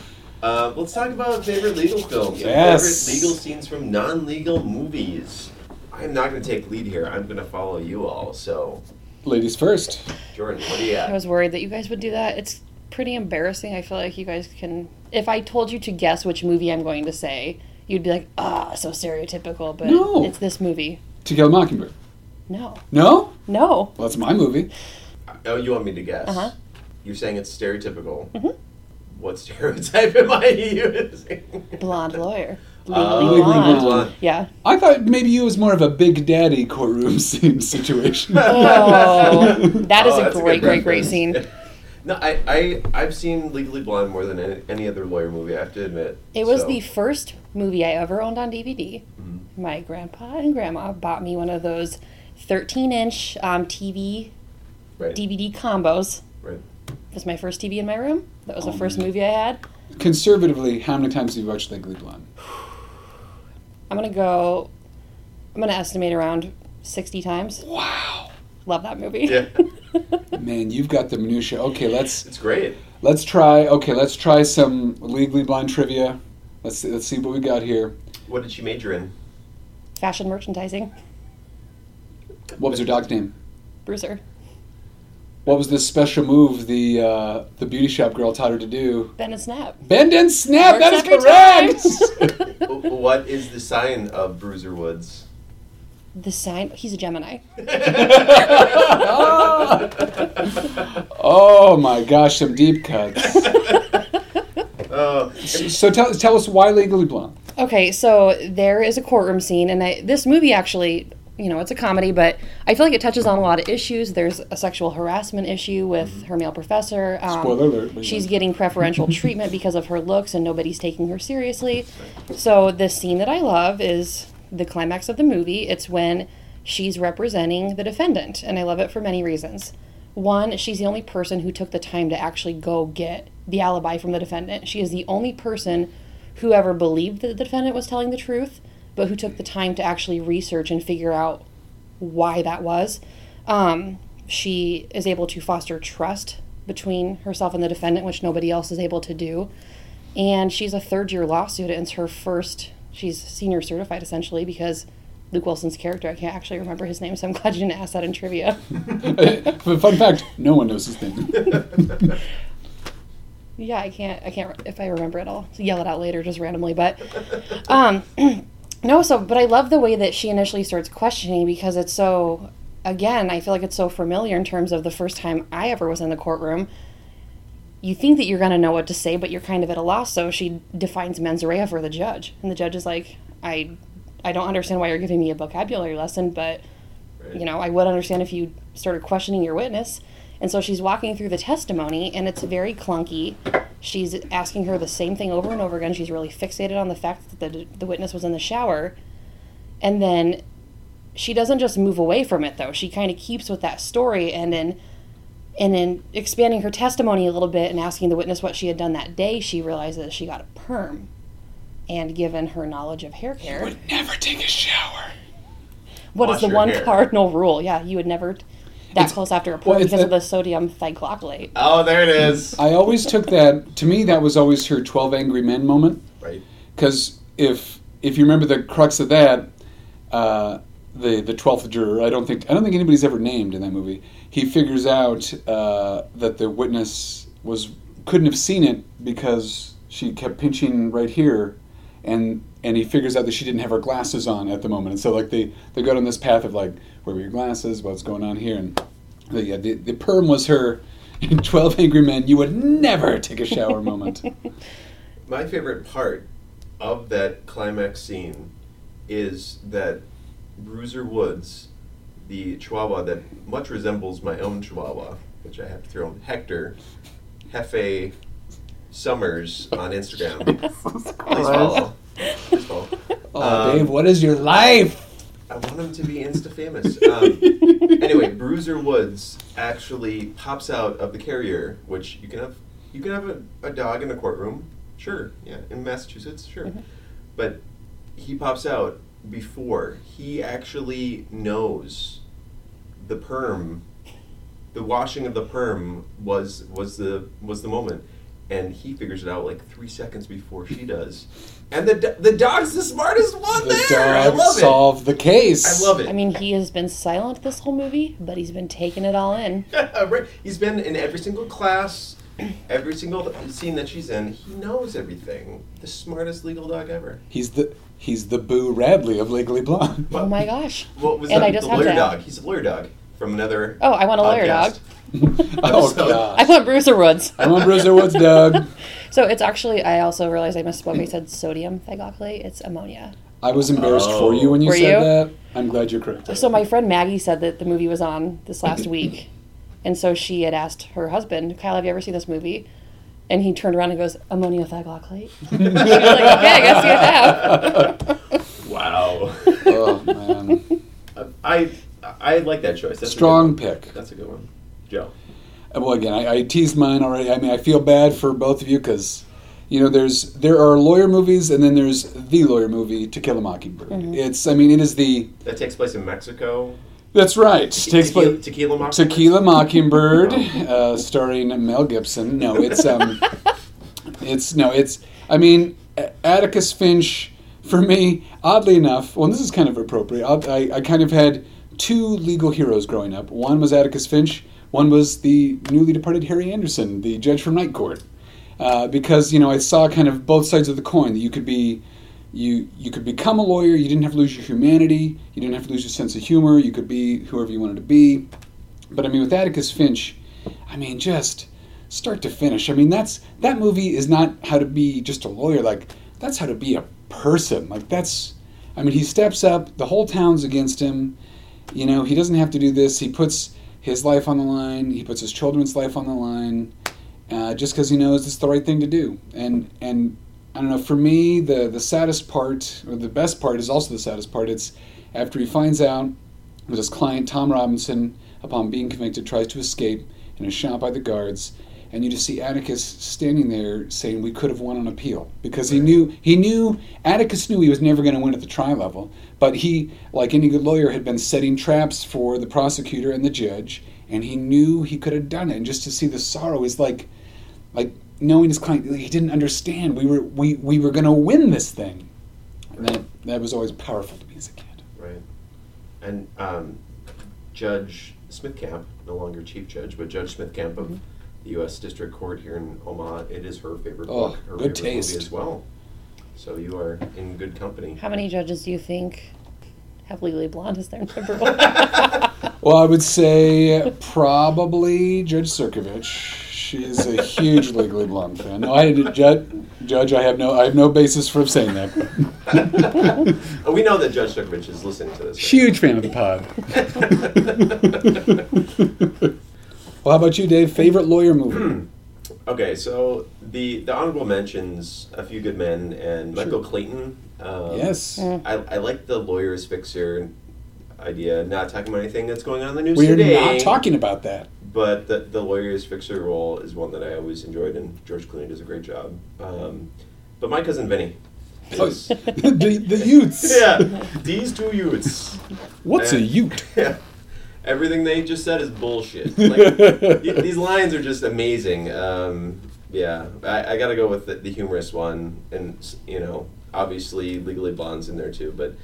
uh, let's talk about favorite legal films. Yes. Favorite legal scenes from non-legal movies. I'm not going to take lead here. I'm going to follow you all. So, Ladies first. Jordan, what do you I was worried that you guys would do that. It's pretty embarrassing. I feel like you guys can. If I told you to guess which movie I'm going to say, you'd be like, ah, so stereotypical, but No. it's this movie. To Kill a Mockingbird. No. No? No. Well, that's my movie. Oh, you want me to guess? Uh-huh. You're saying it's stereotypical. Mhm. What stereotype am I using? Blonde lawyer. Oh, Legally Legally blonde. Blonde. Yeah. I thought maybe you was more of a Big Daddy courtroom scene situation. Oh, that is Oh, a great, good great, great reference. scene. No, I, I, I've seen Legally Blonde more than any, any other lawyer movie, I have to admit. It was So- the first movie I ever owned on DVD. Mhm. My grandpa and grandma bought me one of those 13 inch um, TV Right. DVD combos. Right. It was my first TV in my room. That was Oh, the first man. movie I had. Conservatively, how many times have you watched Legally Blonde? I'm gonna go. I'm gonna estimate around 60 times. Wow. Love that movie. Yeah. Man, you've got the minutia. Okay, let's It's great. let's try. Okay, let's try some Legally blind trivia. Let's see, let's see what we got here. What did she major in? Fashion merchandising. What was her dog's name? Bruiser. What was this special move the uh, the beauty shop girl taught her to do? Bend and snap. Bend and snap. That is correct. What is the sign of Bruiser Woods? The sign. He's a Gemini. oh my gosh, some deep cuts. Uh, So tell tell us why Legally Blonde. Okay, so there is a courtroom scene, and I, this movie actually, you know, it's a comedy, but I feel like it touches on a lot of issues. There's a sexual harassment issue with her male professor. Um, Spoiler alert. but She's getting preferential treatment because of her looks, and nobody's taking her seriously. So the scene that I love is the climax of the movie. It's when she's representing the defendant, and I love it for many reasons. One, she's the only person who took the time to actually go get the alibi from the defendant. She is the only person who ever believed that the defendant was telling the truth, but who took the time to actually research and figure out why that was. Um, she is able to foster trust between herself and the defendant, which nobody else is able to do. And she's a third year law student. It's her first, she's senior certified essentially because Luke Wilson's character, I can't actually remember his name, so I'm glad you didn't ask that in trivia. But fun fact: no one knows his name. Yeah, I can't. I can't. If I remember it, I'll yell it out later, just randomly. But, um, no. So, but I love the way that she initially starts questioning because it's so. Again, I feel like it's so familiar in terms of the first time I ever was in the courtroom. You think that you're going to know what to say, but you're kind of at a loss. So she defines mens rea for the judge, and the judge is like, "I, I don't understand why you're giving me a vocabulary lesson, but you know, I would understand if you started questioning your witness. And so she's walking through the testimony, and it's very clunky. She's asking her the same thing over and over again. She's really fixated on the fact that the, the witness was in the shower. And then she doesn't just move away from it, though. She kind of keeps with that story, and then and then expanding her testimony a little bit and asking the witness what she had done that day, she realizes she got a perm. And given her knowledge of hair care, Would never take a shower. what is Wash the one hair. cardinal rule? Yeah, you would never that It's- close after a perm well, it's because of the- the sodium thioglycolate. Oh, there it is. I always took that. To me, that was always her Twelve Angry Men moment. Right. Because if if you remember the crux of that, uh, the the twelfth juror, I don't think I don't think anybody's ever named in that movie. He figures out uh, that the witness was couldn't have seen it because she kept pinching right here, and and he figures out that she didn't have her glasses on at the moment. And so like they they go down this path of like where were your glasses? What's going on here? And the yeah, the, the perm was her. In Twelve Angry Men, you would never take a shower moment. My favorite part of that climax scene is that Bruiser Woods, the chihuahua that much resembles my own chihuahua, which I have to throw in, Hector, Hefe Summers on Instagram. Please follow. Please follow. Oh, Um, Dave, what is your life? I want him to be insta famous. Um, anyway, Bruiser Woods actually pops out of the carrier, which you can have. You can have a, a dog in a courtroom, sure. Yeah, in Massachusetts, sure. But he pops out before he actually knows the perm, the washing of the perm was was the was the moment, and he figures it out like three seconds before she does. And the do- the dog's the smartest one The there. I dog love it. solved the case. I love it. I mean, he has been silent this whole movie, but he's been taking it all in. right. He's been in every single class, every single scene that she's in. He knows everything. The smartest legal dog ever. He's the he's the Boo Radley of Legally Blonde. Oh my gosh. What was And that? I just the have lawyer to- dog. He's a lawyer dog from another. Oh, I want a lawyer podcast. oh So- god. I want Bruiser Woods. I want Bruiser Woods Doug. So it's actually, I also realized I misspoke. I said sodium thioglycolate. It's ammonia. I was embarrassed Oh. for you when you Were said you? that. I'm glad you're correct. So my friend Maggie said that the movie was on this last week, and so she had asked her husband, "Kyle, have you ever seen this movie?" And he turned around and goes, "Ammonia thioglycolate." she was like, "Okay, I guess you have." Wow. oh man. I I like that choice. That's Strong a good one. pick. That's a good one. Joe. Uh, Well, again, I, I teased mine already. I mean, I feel bad for both of you because, you know, there's there are lawyer movies and then there's the lawyer movie, To Kill a Mockingbird. Mm-hmm. It's, I mean, it is the. That takes place in Mexico. That's right. Takes Tequila, place. Tequila Mockingbird? Tequila Mockingbird, uh, starring Mel Gibson. No, it's um, it's no, it's. I mean, Atticus Finch. For me, oddly enough, well, this is kind of appropriate. I, I, I kind of had two legal heroes growing up. One was Atticus Finch. One was the newly departed Harry Anderson, the judge from Night Court. Uh, because you know, I saw kind of both sides of the coin. That you could be you you could become a lawyer. You didn't have to lose your humanity. You didn't have to lose your sense of humor. You could be whoever you wanted to be. But I mean, with Atticus Finch, I mean, just start to finish. I mean, that's that movie is not how to be just a lawyer. Like that's how to be a person. Like that's. I mean, he steps up. The whole town's against him. You know, he doesn't have to do this. He puts his life on the line. He puts his children's life on the line, uh, just because he knows it's the right thing to do. And and I don't know. For me, the the saddest part, or the best part, is also the saddest part. It's after he finds out that his client Tom Robinson, upon being convicted, tries to escape and is shot by the guards. And you just see Atticus standing there saying, "We could have won on appeal," because he knew he knew Atticus knew he was never going to win at the trial level. But he, like any good lawyer, had been setting traps for the prosecutor and the judge, and he knew he could have done it. And just to see the sorrow is like, like knowing his client, he didn't understand. We were we, we were going to win this thing. And that that was always powerful to me as a kid. Right. And um, Judge Smithcamp, no longer Chief Judge, but Judge Smithcamp of the U.S. District Court here in Omaha, it is her favorite Oh, book, her good favorite taste. movie as well. So you are in good company. How many judges do you think have Legally Blonde as their number one? Well, I would say probably Judge Sirkovich. She's a huge Legally Blonde fan. No, I judge, judge. I have no, I have no basis for saying that. We know that Judge Sturkovich is listening to this. right? Huge fan of the pod. well, how about you, Dave? Favorite lawyer movie? Okay, so the the honorable mentions A Few Good Men and Michael Clayton. Um, yes. I, I like the lawyer's fixer idea. Not talking about anything that's going on in the news We're today. not talking about that. But the, the lawyer's fixer role is one that I always enjoyed, and George Clooney does a great job. Um, but my cousin Vinny. Oh, is- the, the Utes. yeah, these two youths. What's a Uh, Ute? Yeah. Everything they just said is bullshit. Like, th- these lines are just amazing. Um, yeah, I, I got to go with the, the humorous one, and you know, obviously Legally Blonde's in there too. But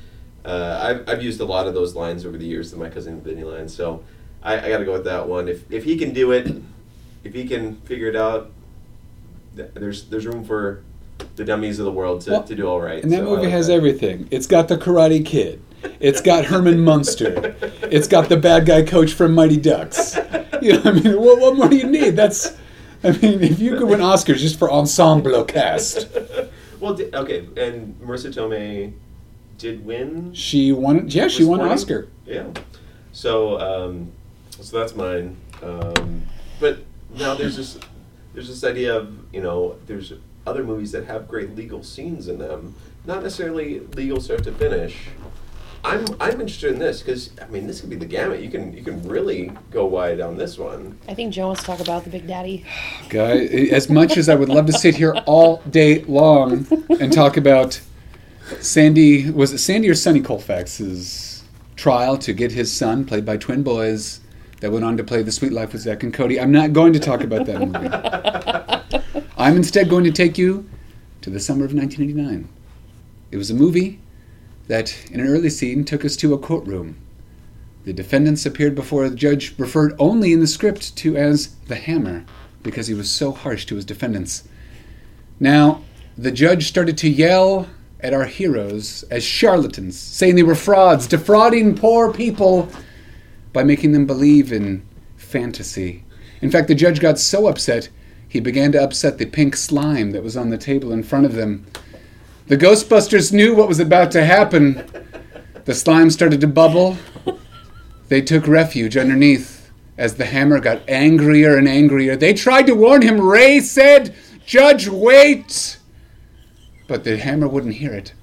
uh, I've I've used a lot of those lines over the years, the my cousin Vinny lines. So I, I got to go with that one. If if he can do it, if he can figure it out, th- there's there's room for the dummies of the world to, Well, to do all right. And that So movie like has that. everything. It's got the Karate Kid. It's got Herman Munster. It's got the bad guy coach from Mighty Ducks. You know, I mean, what, what more do you need? That's, I mean, if you could win Oscars just for ensemble cast, well, okay, and Marisa Tomei did win. she won. Yeah, she won an? Oscar. Yeah. So, um, so that's mine. Um, but now there's this there's this idea of you know there's other movies that have great legal scenes in them, not necessarily legal start to finish. I'm I'm interested in this because I mean this could be the gamut. You can you can really go wide on this one. I think Joe wants to talk about the Big Daddy. Guy, as much as I would love to sit here all day long and talk about Sandy, was it Sandy or Sonny Koufax's trial to get his son, played by twin boys, that went on to play The Suite Life with Zack and Cody. I'm not going to talk about that movie. I'm instead going to take you to the summer of 1989. It was a movie that, in an early scene, took us to a courtroom. The defendants appeared before a judge referred only in the script to as the Hammer because he was so harsh to his defendants. Now, the judge started to yell at our heroes as charlatans, saying they were frauds, defrauding poor people by making them believe in fantasy. In fact, the judge got so upset, he began to upset the pink slime that was on the table in front of them. The Ghostbusters knew what was about to happen. The slime started to bubble. They took refuge underneath as the hammer got angrier and angrier. They tried to warn him. Ray said, Judge, wait! But the hammer wouldn't hear it.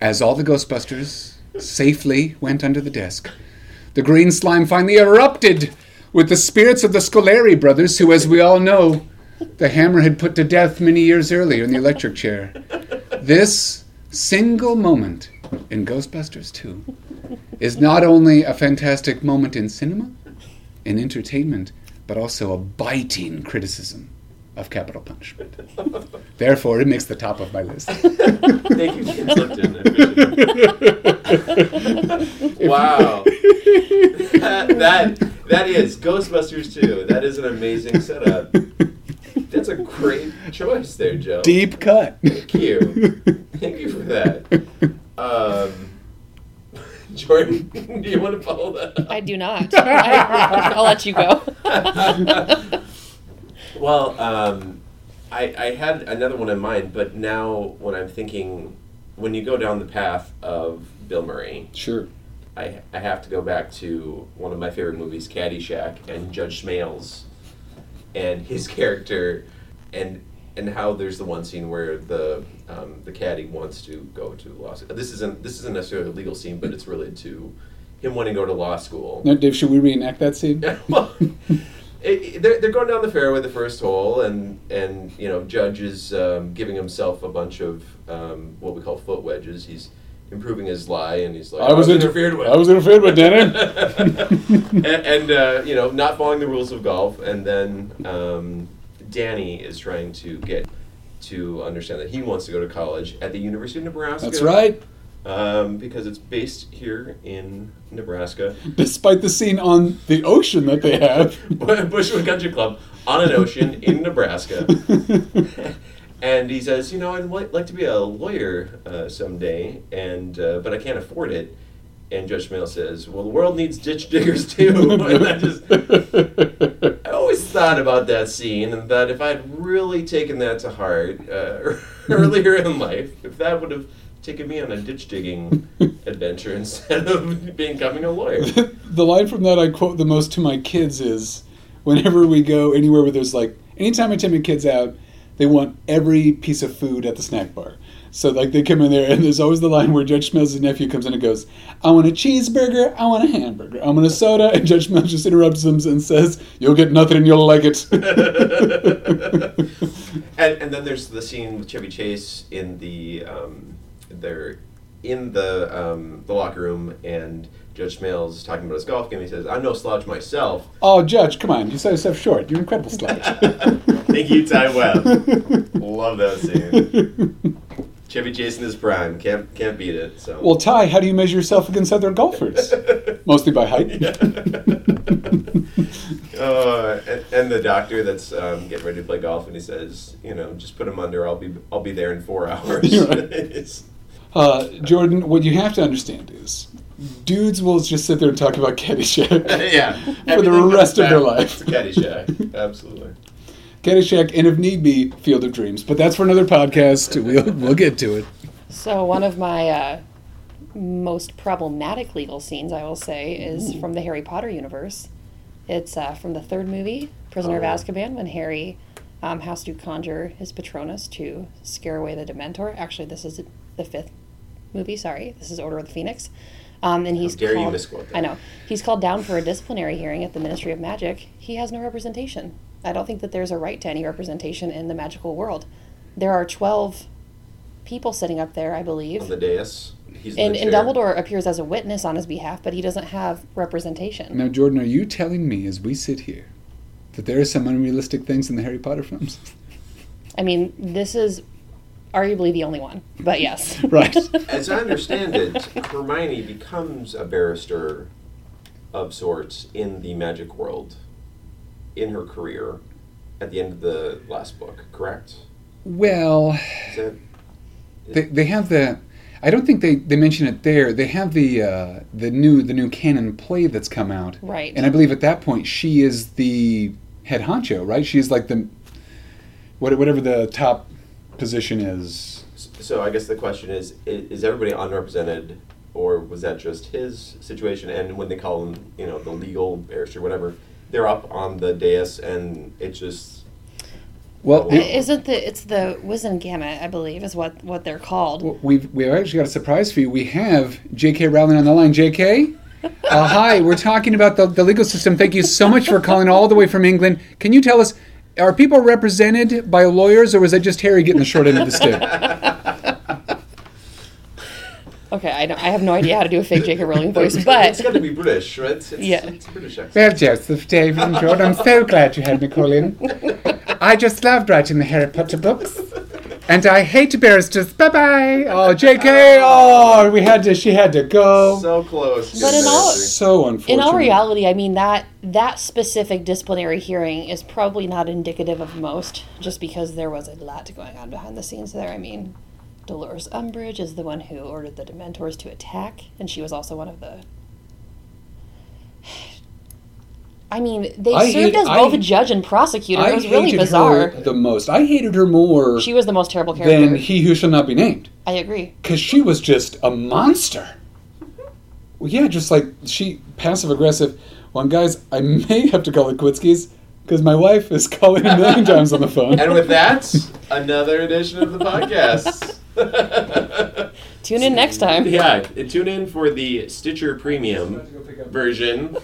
As all the Ghostbusters safely went under the desk, the green slime finally erupted with the spirits of the Scolari brothers, who, as we all know, the hammer had put to death many years earlier in the electric chair. This single moment in Ghostbusters 2 is not only a fantastic moment in cinema, in entertainment, but also a biting criticism of capital punishment. Therefore, it makes the top of my list. Thank you, Ken Lipton. I appreciate it. wow. that, that that is Ghostbusters 2. That is an amazing setup. That's a great choice there, Joe. Deep cut. Thank you. Thank you for that. Um, Jordan, do you want to follow that? up? I do not. I, I'll let you go. Well, um, I, I had another one in mind, but now when I'm thinking, when you go down the path of Bill Murray, Sure. I, I have to go back to one of my favorite movies, Caddyshack, and Judge Smails, and his character, and and how there's the one scene where the um, the caddy wants to go to law school. This isn't this isn't necessarily a legal scene, but it's related to him wanting to go to law school. Now, Dave, should we reenact that scene? well, it, they're, they're going down the fairway the first hole, and and you know Judge is um, giving himself a bunch of um, what we call foot wedges. He's improving his lie, and he's like, I was inter- interfered with. I was interfered with, Danny. and and uh, you know, not following the rules of golf, and then um, Danny is trying to get to understand that he wants to go to college at the University of Nebraska. That's right. Um, because it's based here in Nebraska. Despite the scene on the ocean that they have. Bushwood Country Club on an ocean in Nebraska. and he says, you know, I'd li- like to be a lawyer uh, someday, and uh, but I can't afford it. And Judge Smale says, well, the world needs ditch diggers too. and I just, I always thought about that scene and that if I'd really taken that to heart uh, earlier in life, if that would have taken me on a ditch digging adventure instead of becoming a lawyer. the line from that I quote the most to my kids is whenever we go anywhere where there's like anytime I take my kids out, they want every piece of food at the snack bar. So like they come in there and there's always the line where Judge Smails' nephew comes in and goes, I want a cheeseburger, I want a hamburger, I want a soda, and Judge Smails just interrupts them and says, You'll get nothing and you'll like it. and, and then there's the scene with Chevy Chase in the um, they're in the um, the locker room and Judge Smails is talking about his golf game. He says, "I'm no slouch myself." oh, Judge, come on, you sell yourself short. You're an incredible slouch. Thank you, Ty Webb. Love that scene. Chevy Chase in his prime can't can't beat it. So well, Ty, how do you measure yourself against other golfers? Mostly by height. uh, and, and the doctor that's um, getting ready to play golf, and he says, "You know, just put him under. I'll be I'll be there in four hours." Right. It's- Uh, Jordan, what you have to understand is, dudes will just sit there and talk about Caddyshack yeah, for the rest of their back life. to Caddyshack, absolutely. Caddyshack, and if need be, Field of Dreams. But that's for another podcast. We'll we'll get to it. So one of my uh, most problematic legal scenes, I will say, is from the Harry Potter universe. It's uh, from the third movie, Prisoner Oh. of Azkaban, when Harry um, has to conjure his Patronus to scare away the Dementor. Actually, this is the fifth movie. Sorry, this is Order of the Phoenix. Um, and he's dare you misquote that. I know he's called down for a disciplinary hearing at the Ministry of Magic. He has no representation. I don't think that there's a right to any representation in the magical world. There are twelve people sitting up there, I believe. On the dais, he's And, the and. Dumbledore appears as a witness on his behalf, but he doesn't have representation. Now, Jordan, are you telling me as we sit here that there are some unrealistic things in the Harry Potter films? I mean, this is arguably the only one, but yes. right. As I understand it, Hermione becomes a barrister of sorts in the magic world in her career at the end of the last book, correct? Well, Is that they, they have the. I don't think they, they mention it there. They have the uh, the new the new canon play that's come out, Right. and I believe at that point she is the head honcho, right? She is like the whatever the top position is. so? I guess the question is: Is everybody unrepresented, or was that just his situation? And when they call him, you know, the legal barrister, whatever, they're up on the dais, and it's just Well, I- it- Isn't the it's the Wizengamot, I believe, is what what they're called. Well, We've we've actually got a surprise for you. We have J.K. Rowling on the line. J.K. Uh, hi, we're talking about the, the legal system. Thank you so much for calling all the way from England. Can you tell us, are people represented by lawyers, or was that just Harry getting the short end of the stick? Okay, I don't, I have no idea how to do a fake J.K. Rowling voice, but it's got to be British, right? It's, it's, Yeah. it's British accent. Well, Joseph, David, and George, I'm so glad you had me call in. I just loved writing the Harry Potter books. And I hate barristers. Bye bye. Oh, J.K. Oh, we had to. She had to go. So close. But in all- So unfortunate. in all reality, I mean that that specific disciplinary hearing is probably not indicative of most, just because there was a lot going on behind the scenes there. I mean, Dolores Umbridge is the one who ordered the Dementors to attack, and she was also one of the. I mean, they I served hate- as both I- a judge and prosecutor. I it was really bizarre. her the most. I hated her more She was the most terrible character. than he who shall not be named, I agree. because she was just a monster. Well, yeah, just like she passive aggressive. Well, guys, I may have to call it Kwitskis because my wife is calling a million times on the phone. And with that, another edition of the podcast. Tune in next time. yeah, tune in for the Stitcher Premium version,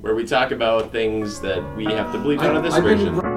where we talk about things that we have to bleep out of this version.